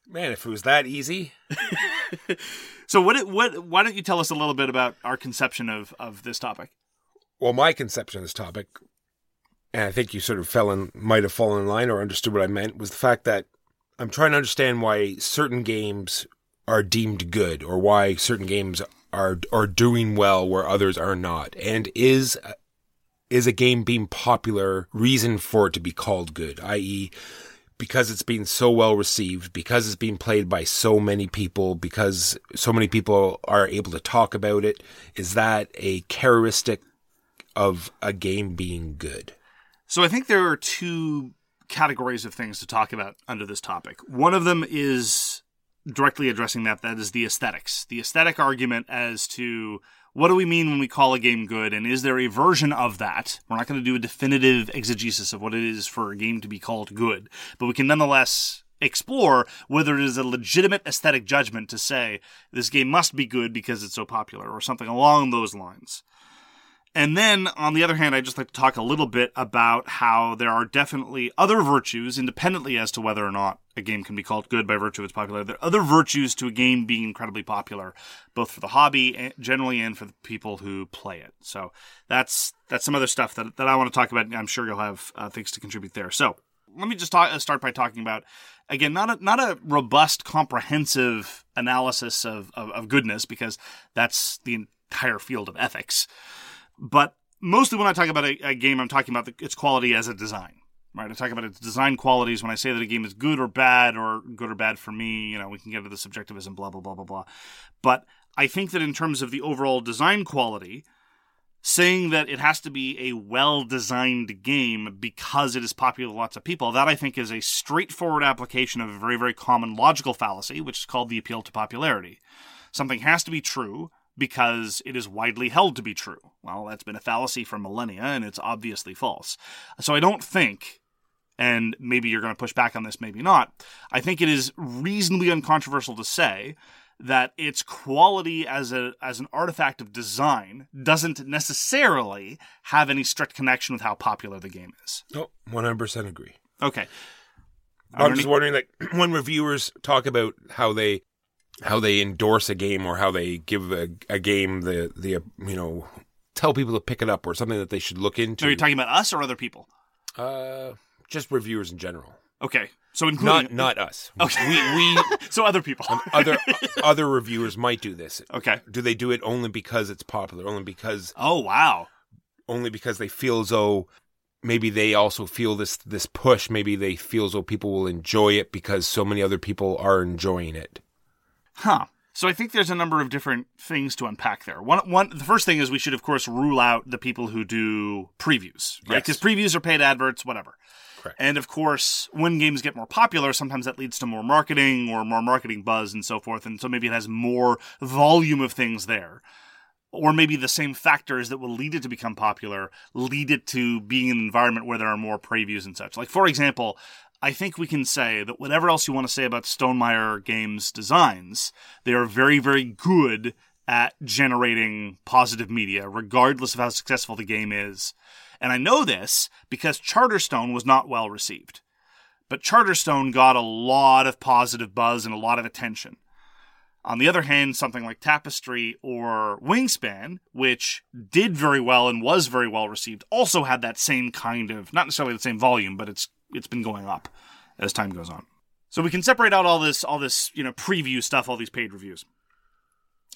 B: Man, if it was that easy.
A: So, what, what, why don't you tell us a little bit about our conception of, of this topic?
B: Well, my conception of this topic, and I think you sort of fell in, might have fallen in line or understood what I meant, was the fact that I'm trying to understand why certain games are deemed good or why certain games are are doing well where others are not, and is is a game being popular reason for it to be called good, i.e. Because it's being so well received, because it's being played by so many people, because so many people are able to talk about it, is that a characteristic of a game being good.
A: So I think there are two categories of things to talk about under this topic. One of them is directly addressing that that is the aesthetics. The aesthetic argument as to what do we mean when we call a game good and is there a version of that? We're not going to do a definitive exegesis of what it is for a game to be called good, but we can nonetheless explore whether it is a legitimate aesthetic judgment to say this game must be good because it's so popular or something along those lines. And then, on the other hand, I'd just like to talk a little bit about how there are definitely other virtues, independently as to whether or not a game can be called good by virtue of its popularity. There are other virtues to a game being incredibly popular, both for the hobby generally and for the people who play it. So that's that's some other stuff that, that I want to talk about. I'm sure you'll have uh, things to contribute there. So let me just talk, uh, start by talking about again not a not a robust, comprehensive analysis of, of, of goodness because that's the entire field of ethics. But mostly when I talk about a, a game, I'm talking about the, its quality as a design. Right, I talk about its design qualities when I say that a game is good or bad, or good or bad for me. You know, we can get into the subjectivism, blah blah blah blah blah. But I think that in terms of the overall design quality, saying that it has to be a well designed game because it is popular with lots of people, that I think is a straightforward application of a very, very common logical fallacy, which is called the appeal to popularity. Something has to be true because it is widely held to be true. Well, that's been a fallacy for millennia, and it's obviously false. So I don't think. And maybe you're going to push back on this, maybe not. I think it is reasonably uncontroversial to say that its quality as a as an artifact of design doesn't necessarily have any strict connection with how popular the game is.
B: Oh, 100% agree.
A: Okay.
B: I'm just wondering, like, when reviewers talk about how they how they endorse a game or how they give a, a game the the you know tell people to pick it up or something that they should look into.
A: Are you talking about us or other people?
B: uh, just reviewers in general,
A: Okay. So including
B: not not us.
A: Okay.
B: We we
A: so other people.
B: other other reviewers might do this.
A: okay.
B: Do they do it only because it's popular? Only because
A: Oh wow.
B: only because they feel as though maybe they also feel this this push. Maybe they feel as though people will enjoy it because so many other people are enjoying it.
A: Huh. So I think there's a number of different things to unpack there. One, one, the first thing is we should, of course, rule out the people who do previews, right?
B: Yes.
A: Because previews are paid adverts, whatever.
B: Correct.
A: And of course, when games get more popular, sometimes that leads to more marketing or more marketing buzz and so forth. And so maybe it has more volume of things there. Or maybe the same factors that will lead it to become popular lead it to being in an environment where there are more previews and such. Like, for example, I think we can say that whatever else you want to say about Stonemaier Games designs, they are very, very good at generating positive media, regardless of how successful the game is. And I know this because Charterstone was not well received. But Charterstone got a lot of positive buzz and a lot of attention. On the other hand, something like Tapestry or Wingspan, which did very well and was very well received, also had that same kind of not necessarily the same volume, but it's it's been going up as time goes on. So we can separate out all this all this, you know, preview stuff, all these paid reviews.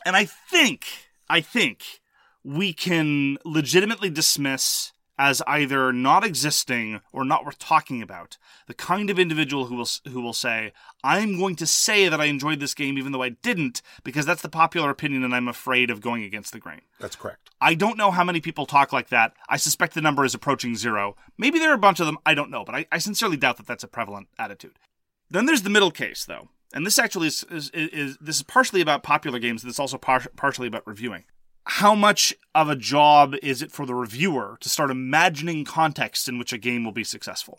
A: And I think I think we can legitimately dismiss as either not existing or not worth talking about the kind of individual who will who will say I'm going to say that I enjoyed this game even though I didn't because that's the popular opinion and I'm afraid of going against the grain.
B: That's correct.
A: I don't know how many people talk like that. I suspect the number is approaching zero. Maybe there are a bunch of them. I don't know, but I, I sincerely doubt that that's a prevalent attitude. Then there's the middle case, though, and this actually is is, is, is this is partially about popular games. This is also par- partially about reviewing. How much of a job is it for the reviewer to start imagining contexts in which a game will be successful?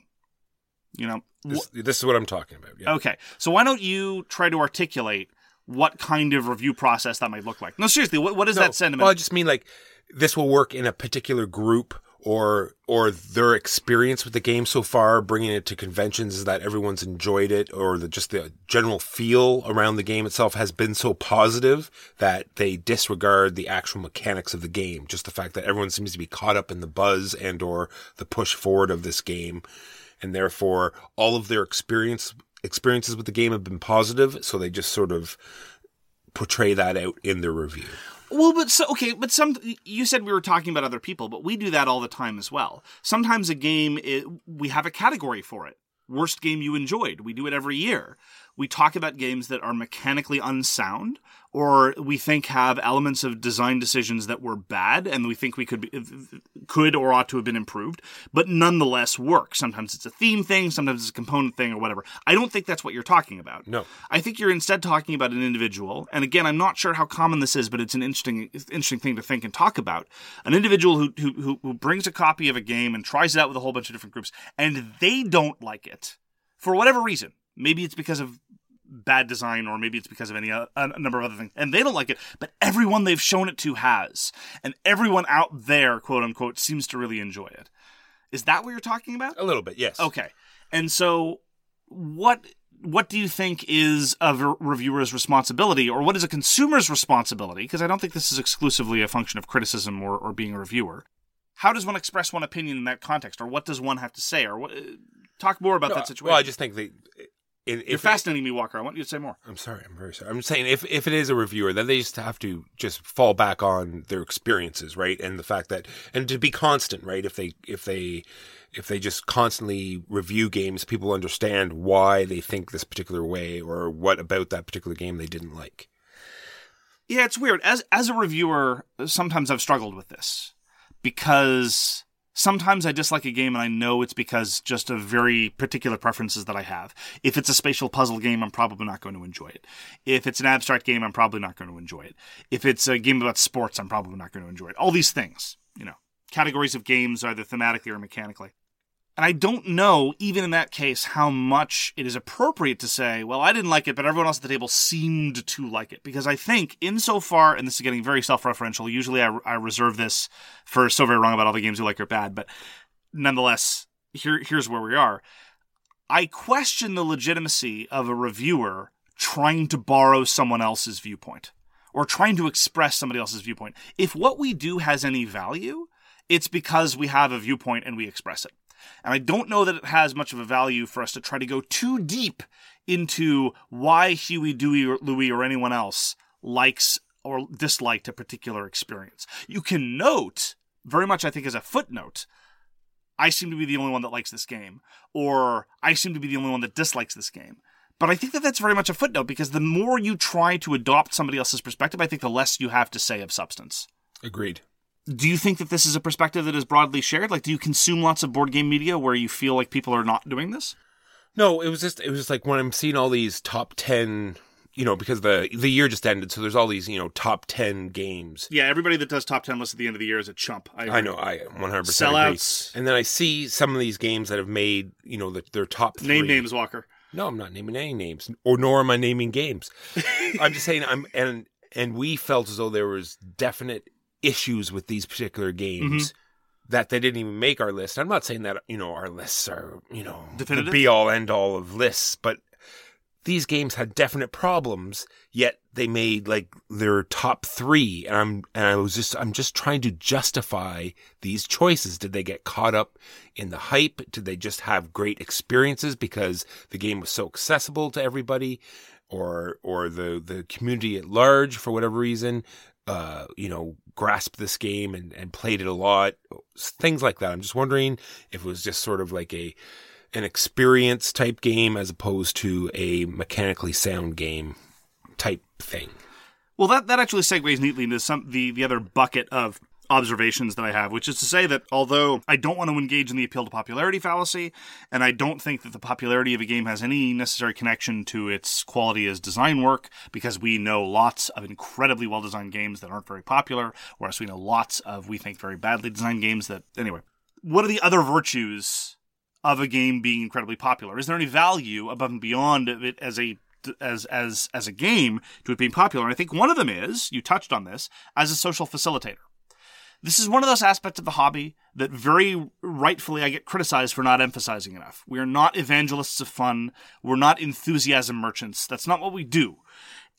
A: You know, wh-
B: This, this is what I'm talking about. Yeah.
A: Okay, so why don't you try to articulate what kind of review process that might look like? No, seriously, what, what is
B: No,
A: that sentiment?
B: Well, I just mean like this will work in a particular group or or their experience with the game so far, bringing it to conventions is that everyone's enjoyed it, or the just the general feel around the game itself has been so positive that they disregard the actual mechanics of the game. Just the fact that everyone seems to be caught up in the buzz and or the push forward of this game, and therefore all of their experience experiences with the game have been positive, so they just sort of portray that out in their review.
A: Well, but so okay, but some you said we were talking about other people, but we do that all the time as well. Sometimes a game it, we have a category for it. Worst game you enjoyed. We do it every year. We talk about games that are mechanically unsound or we think have elements of design decisions that were bad and we think we could be, could or ought to have been improved, but nonetheless work. Sometimes it's a theme thing, sometimes it's a component thing or whatever. I don't think that's what you're talking about.
B: No.
A: I think you're instead talking about an individual, and again, I'm not sure how common this is, but it's an interesting, interesting thing to think and talk about. An individual who, who who brings a copy of a game and tries it out with a whole bunch of different groups, and they don't like it for whatever reason. Maybe it's because of bad design or maybe it's because of any uh, a number of other things and they don't like it but everyone they've shown it to has and everyone out there quote unquote seems to really enjoy it. Is that what you're talking about?
B: A little bit, yes.
A: okay. And so what what do you think is a v- reviewer's responsibility or what is a consumer's responsibility? Because i don't think this is exclusively a function of criticism or, or being a reviewer. How does one express one opinion in that context or what does one have to say or what talk more about
B: No,
A: that situation
B: Well, I just think that in,
A: you're
B: if
A: fascinating me walker i want you to say more
B: I'm sorry. I'm very sorry. I'm saying if if it is a reviewer, then they just have to just fall back on their experiences, right? And the fact that and to be constant, right? If they if they if they just constantly review games, people understand why they think this particular way or what about that particular game they didn't like.
A: Yeah, it's weird. As as a reviewer, sometimes I've struggled with this because sometimes I dislike a game and I know it's because just of very particular preferences that I have. If it's a spatial puzzle game, I'm probably not going to enjoy it. If it's an abstract game, I'm probably not going to enjoy it. If it's a game about sports, I'm probably not going to enjoy it. All these things, you know, categories of games either thematically or mechanically. And I don't know, even in that case, how much it is appropriate to say, well, I didn't like it, but everyone else at the table seemed to like it. Because I think, insofar, and this is getting very self referential, usually I, I reserve this for So Very Wrong About All the Games You Like Are Bad, but nonetheless, here, here's where we are. I question the legitimacy of a reviewer trying to borrow someone else's viewpoint or trying to express somebody else's viewpoint. If what we do has any value, it's because we have a viewpoint and we express it. And I don't know that it has much of a value for us to try to go too deep into why Huey, Dewey, or Louie, or anyone else likes or disliked a particular experience. You can note, very much I think as a footnote, I seem to be the only one that likes this game, or I seem to be the only one that dislikes this game. But I think that that's very much a footnote because the more you try to adopt somebody else's perspective, I think the less you have to say of substance.
B: Agreed.
A: Do you think that this is a perspective that is broadly shared? Like, do you consume lots of board game media where you feel like people are not doing this?
B: No, it was just it was just like when I'm seeing all these top ten, you know, because the the year just ended, so there's all these you know top ten games.
A: Yeah, everybody that does top 10 lists at the end of the year is a chump. I,
B: I know, I 100 percent agree.
A: Sellouts.
B: And then I see some of these games that have made you know the, their top three.
A: Name names, Walker.
B: No, I'm not naming any names, or nor am I naming games. I'm just saying I'm and and we felt as though there was definite issues with these particular mm-hmm. games that they didn't even make our list. I'm not saying that you know our lists are you know
A: Definitive?
B: the be all end all of lists, but these games had definite problems. Yet they made like their top three, and I'm and I was just I'm just trying to justify these choices. Did they get caught up in the hype? Did they just have great experiences because the game was so accessible to everybody? Or, or the, the community at large, for whatever reason, uh, you know, grasped this game and, and played it a lot, things like that. I'm just wondering if it was just sort of like a an experience type game as opposed to a mechanically sound game type thing.
A: Well, that, that actually segues neatly into some the, the other bucket of observations that I have, which is to say that although I don't want to engage in the appeal to popularity fallacy, and I don't think that the popularity of a game has any necessary connection to its quality as design work, because we know lots of incredibly well designed games that aren't very popular, whereas we know lots of, we think, very badly designed games that, anyway. What are the other virtues of a game being incredibly popular? Is there any value above and beyond it as a as as as a game to it being popular? And I think one of them is you touched on this as a social facilitator. This is one of those aspects of the hobby that very rightfully I get criticized for not emphasizing enough. We are not evangelists of fun. We're not enthusiasm merchants. That's not what we do.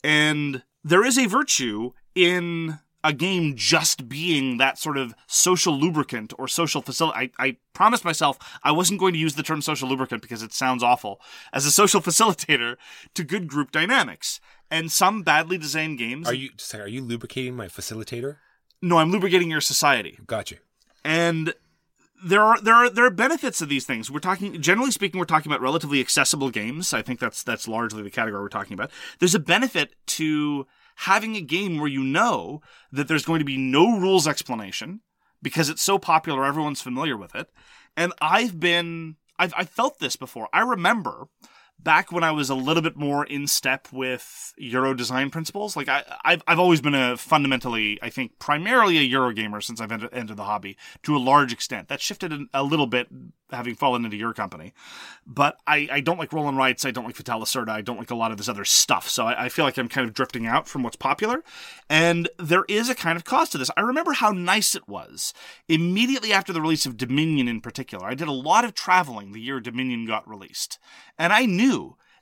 A: And there is a virtue in a game just being that sort of social lubricant or social facility. I, I promised myself I wasn't going to use the term social lubricant because it sounds awful as a social facilitator to good group dynamics. And some badly designed games.
B: Are you sorry, are you lubricating my facilitator?
A: No, I'm lubricating your society.
B: Gotcha.
A: and there are there are there are benefits of these things. We're talking generally speaking, we're talking about relatively accessible games. I think that's that's largely the category we're talking about. There's a benefit to having a game where you know that there's going to be no rules explanation because it's so popular, everyone's familiar with it. And I've been I've I felt this before. I remember back when I was a little bit more in step with Euro design principles. Like I, I've, I've always been a fundamentally, I think, primarily a Euro gamer since I've entered, the hobby to a large extent. That shifted a, little bit having fallen into your company. But I, I don't like roll-and-writes. I don't like Vital Lacerda. I don't like a lot of this other stuff. So I, I feel like I'm kind of drifting out from what's popular. And there is a kind of cost to this. I remember how nice it was immediately after the release of Dominion in particular. I did a lot of traveling the year Dominion got released. And I knew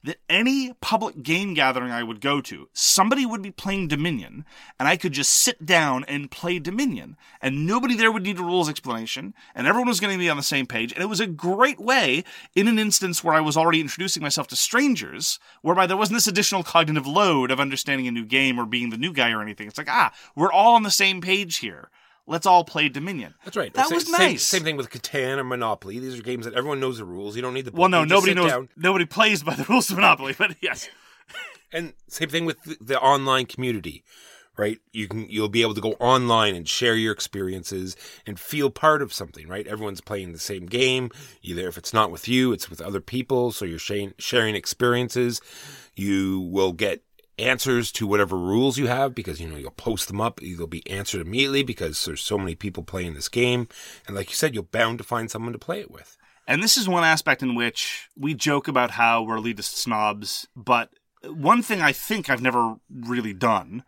A: that any public game gathering I would go to, somebody would be playing Dominion, and I could just sit down and play Dominion, and nobody there would need a rules explanation, and everyone was going to be on the same page, and it was a great way, in an instance where I was already introducing myself to strangers, whereby there wasn't this additional cognitive load of understanding a new game or being the new guy or anything. It's like, ah, we're all on the same page here. Let's all play Dominion.
B: That's right.
A: That
B: Same-
A: was
B: same-
A: nice.
B: Same, thing with Catan or Monopoly. These are games that everyone knows the rules. You don't need the book.
A: Well, no,
B: You
A: nobody knows.
B: down.
A: Nobody plays by the rules of Monopoly, but yes.
B: And same thing with the, the online community, right? You can you'll be able to go online and share your experiences and feel part of something, right? Everyone's playing the same game. Either if it's not with you, it's with other people, so you're sharing sharing experiences. You will get answers to whatever rules you have because you know you'll post them up. They'll be answered immediately because there's so many people playing this game. And like you said you're bound to find someone to play it with.
A: And this is one aspect in which we joke about how we're elitist snobs, but one thing I think I've never really done,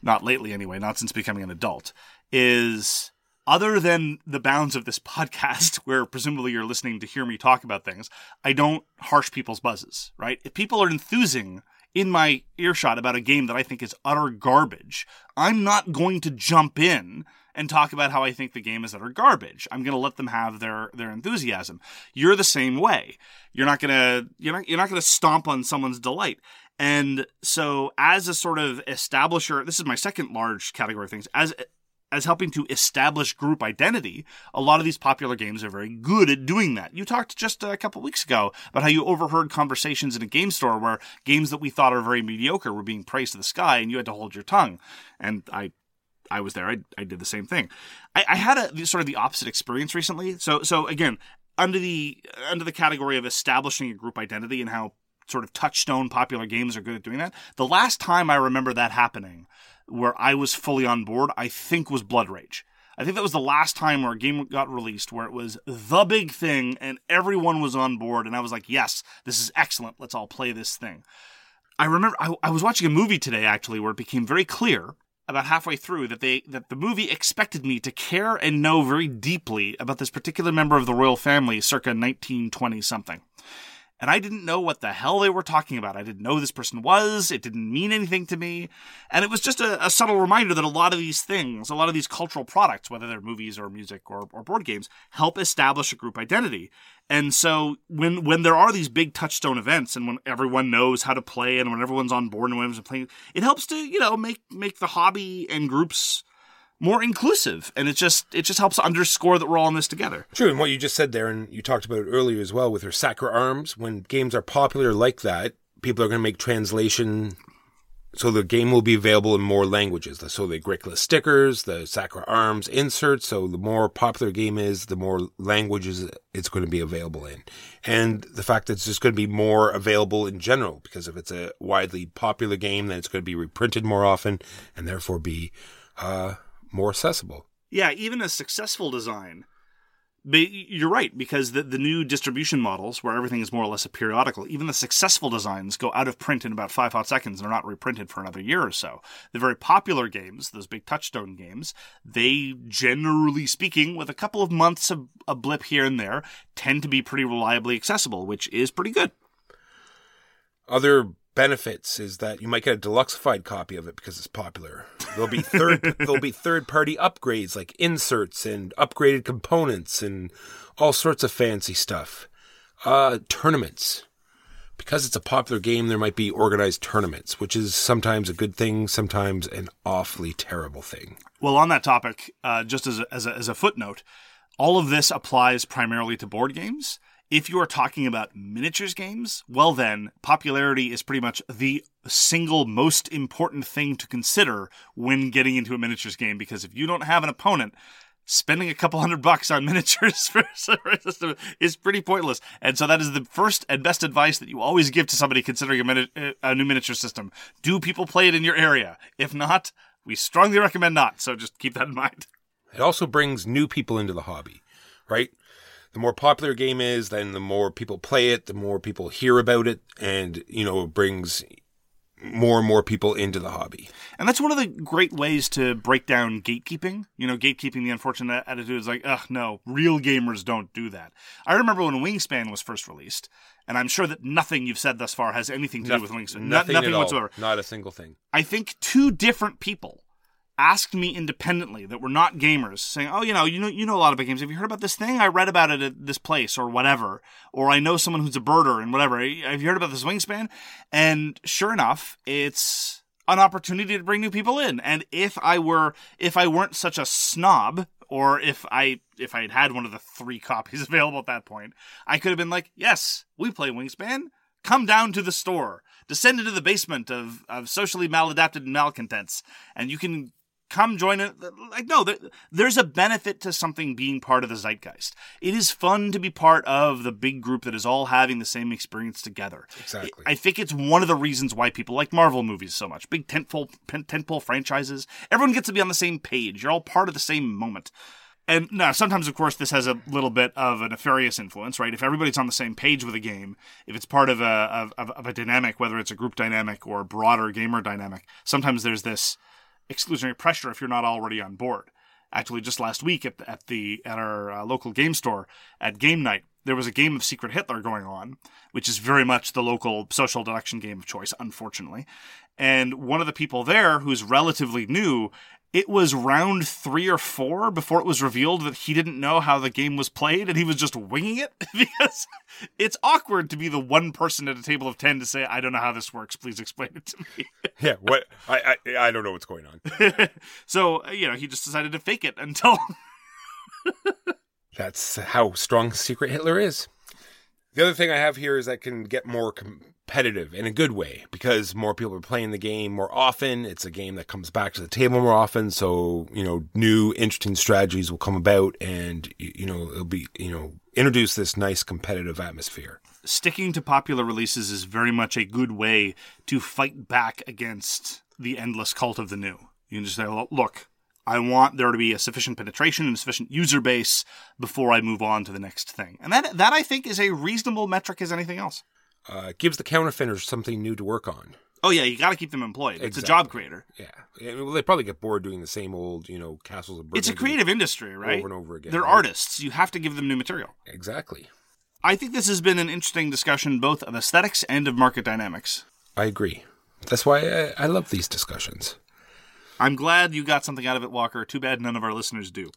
A: not lately anyway, not since becoming an adult, is other than the bounds of this podcast, where presumably you're listening to hear me talk about things, I don't harsh people's buzzes, right? If people are enthusing in my earshot about a game that I think is utter garbage, I'm not going to jump in and talk about how I think the game is utter garbage. I'm going to let them have their their enthusiasm. You're the same way. You're not going to you're not you're not going to stomp on someone's delight. And so as a sort of establisher, this is my second large category of things. As as helping to establish group identity, a lot of these popular games are very good at doing that. You talked just a couple weeks ago about how you overheard conversations in a game store where games that we thought are very mediocre were being praised to the sky and you had to hold your tongue. And I I was there. I, I did the same thing. I, I had a sort of the opposite experience recently. So so again, under the under the category of establishing a group identity and how sort of touchstone popular games are good at doing that. The last time I remember that happening, where I was fully on board, I think was Blood Rage. I think that was the last time where a game got released where it was the big thing and everyone was on board, and I was like, yes, this is excellent. Let's all play this thing. I remember I, I was watching a movie today actually where it became very clear about halfway through that they that the movie expected me to care and know very deeply about this particular member of the royal family circa 1920 something. And I didn't know what the hell they were talking about. I didn't know this person was. It didn't mean anything to me. And it was just a, a subtle reminder that a lot of these things, a lot of these cultural products, whether they're movies or music or, or board games, help establish a group identity. And so when when there are these big touchstone events and when everyone knows how to play and when everyone's on board and when everyone's playing, it helps to, you know, make make the hobby and groups more inclusive. And it just it just helps underscore that we're all in this together.
B: True, and what you just said there, and you talked about it earlier as well with her Sacra Arms. When games are popular like that, people are going to make translation, so the game will be available in more languages. So the Agricola stickers, the Sacra Arms inserts. So the more popular game is, the more languages it's going to be available in, and the fact that it's just going to be more available in general because if it's a widely popular game, then it's going to be reprinted more often, and therefore be uh, more accessible.
A: Yeah, even a successful design. But you're right because the the new distribution models where everything is more or less a periodical, even the successful designs go out of print in about five hot seconds and are not reprinted for another year or so. The very popular games, those big touchstone games, they generally speaking, with a couple of months of a blip here and there, tend to be pretty reliably accessible, which is pretty good.
B: Other benefits is that you might get a deluxeified copy of it because it's popular. There'll be third there'll be third party upgrades like inserts and upgraded components and all sorts of fancy stuff. Uh tournaments. Because it's a popular game, there might be organized tournaments, which is sometimes a good thing, sometimes an awfully terrible thing.
A: Well, on that topic, uh, just as a, as, a, as a footnote, all of this applies primarily to board games. If you are talking about miniatures games, well, then popularity is pretty much the single most important thing to consider when getting into a miniatures game because if you don't have an opponent, spending a couple hundred bucks on miniatures for a system is pretty pointless. And so that is the first and best advice that you always give to somebody considering a, mini- uh, a new miniature system. Do people play it in your area? If not, we strongly recommend not. So just keep that in mind.
B: It also brings new people into the hobby, right? The more popular a game is, then the more people play it, the more people hear about it, and, you know, it brings more and more people into the hobby.
A: And that's one of the great ways to break down gatekeeping. You know, gatekeeping, the unfortunate attitude is like, ugh, no, real gamers don't do that. I remember when Wingspan was first released, and I'm sure that nothing you've said thus far has anything to do with Wingspan. No-
B: Nothing,
A: nothing
B: at all.
A: whatsoever.
B: Not a single thing.
A: I think two different people asked me independently that were not gamers, saying, "Oh, you know, you know, you know a lot about games. Have you heard about this thing? I read about it at this place or whatever, or I know someone who's a birder and whatever. Have you heard about this wingspan?" And sure enough, it's an opportunity to bring new people in. And if I were, if I weren't such a snob, or if I if I had had one of the three copies available at that point, I could have been like, "Yes, we play Wingspan." Come down to the store, descend into the basement of, of socially maladapted malcontents, and you can come join it. Like, no, there, there's a benefit to something being part of the zeitgeist. It is fun to be part of the big group that is all having the same experience together.
B: Exactly.
A: I think it's one of the reasons why people like Marvel movies so much. Big tentpole, tentpole franchises. Everyone gets to be on the same page. You're all part of the same moment. And now, sometimes, of course, this has a little bit of a nefarious influence, right? If everybody's on the same page with a game, if it's part of a of, of a dynamic, whether it's a group dynamic or a broader gamer dynamic, sometimes there's this exclusionary pressure if you're not already on board. Actually, just last week at at the at our uh, local game store at game night, there was a game of Secret Hitler going on, which is very much the local social deduction game of choice, unfortunately. And one of the people there, who's relatively new, it was round three or four before it was revealed that he didn't know how the game was played and he was just winging it because it's awkward to be the one person at a table of 10 to say, I don't know how this works. Please explain it to me.
B: Yeah, what I, I I don't know what's going on.
A: so, uh, you know, he just decided to fake it until.
B: That's how strong Secret Hitler is. The other thing I have here is I can get more competitive in a good way because more people are playing the game more often. It's a game that comes back to the table more often, so you know new interesting strategies will come about, and you know it'll be you know introduce this nice competitive atmosphere.
A: Sticking to popular releases is very much a good way to fight back against the endless cult of the new. You can just say, "Well, look, I want there to be a sufficient penetration and sufficient user base before I move on to the next thing. And that that I think is a reasonable metric as anything else.
B: Uh, it gives the counterfeiters something new to work on.
A: Oh yeah, you got to keep them employed. It's a job creator.
B: Yeah, well, they probably get bored doing the same old you know castles of.
A: It's a creative industry, right?
B: Over and over again,
A: They're
B: right?
A: artists. You have to give them new material.
B: Exactly.
A: I think this has been an interesting discussion both of aesthetics and of market dynamics.
B: I agree. That's why I, I love these discussions.
A: I'm glad you got something out of it, Walker. Too bad none of our listeners do.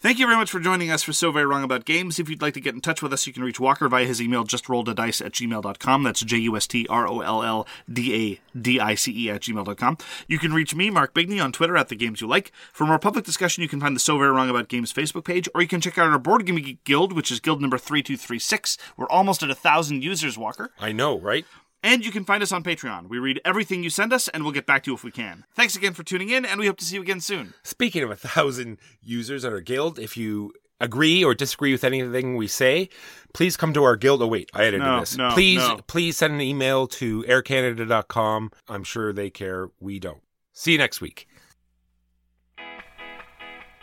A: Thank you very much for joining us for So Very Wrong About Games. If you'd like to get in touch with us, you can reach Walker via his email, justrolledadice at gmail.com. That's J U S T R O L L D A D I C E at gmail.com. You can reach me, Mark Bigney, on Twitter at The Games You Like. For more public discussion, you can find the So Very Wrong About Games Facebook page, or you can check out our Board Game Geek Guild, which is guild number 3236. We're almost at a thousand users, Walker.
B: I know, right?
A: And you can find us on Patreon. We read everything you send us, and we'll get back to you if we can. Thanks again for tuning in, and we hope to see you again soon.
B: Speaking of a thousand users at our guild, if you agree or disagree with anything we say, please come to our guild. Oh wait, I edited
A: No,
B: this.
A: no,
B: please,
A: no.
B: please send an email to aircanada.com. I'm sure they care. We don't. See you next week.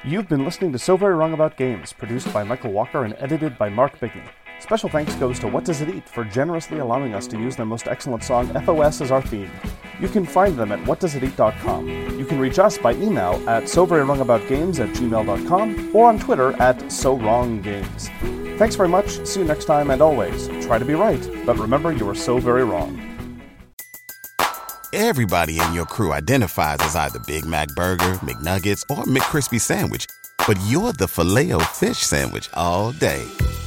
C: You've been listening to So Very Wrong About Games, produced by Michael Walker and edited by Mark Bigney. Special thanks goes to What Does It Eat for generously allowing us to use their most excellent song, FOS, as our theme. You can find them at whatdoesiteat.com. You can reach us by email at so very wrong about games at gmail.com or on Twitter at so wrong games. Thanks very much, see you next time, and always, try to be right, but remember you are so very wrong.
D: Everybody in your crew identifies as either Big Mac Burger, McNuggets, or McCrispy Sandwich. But you're the filet fish Sandwich all day.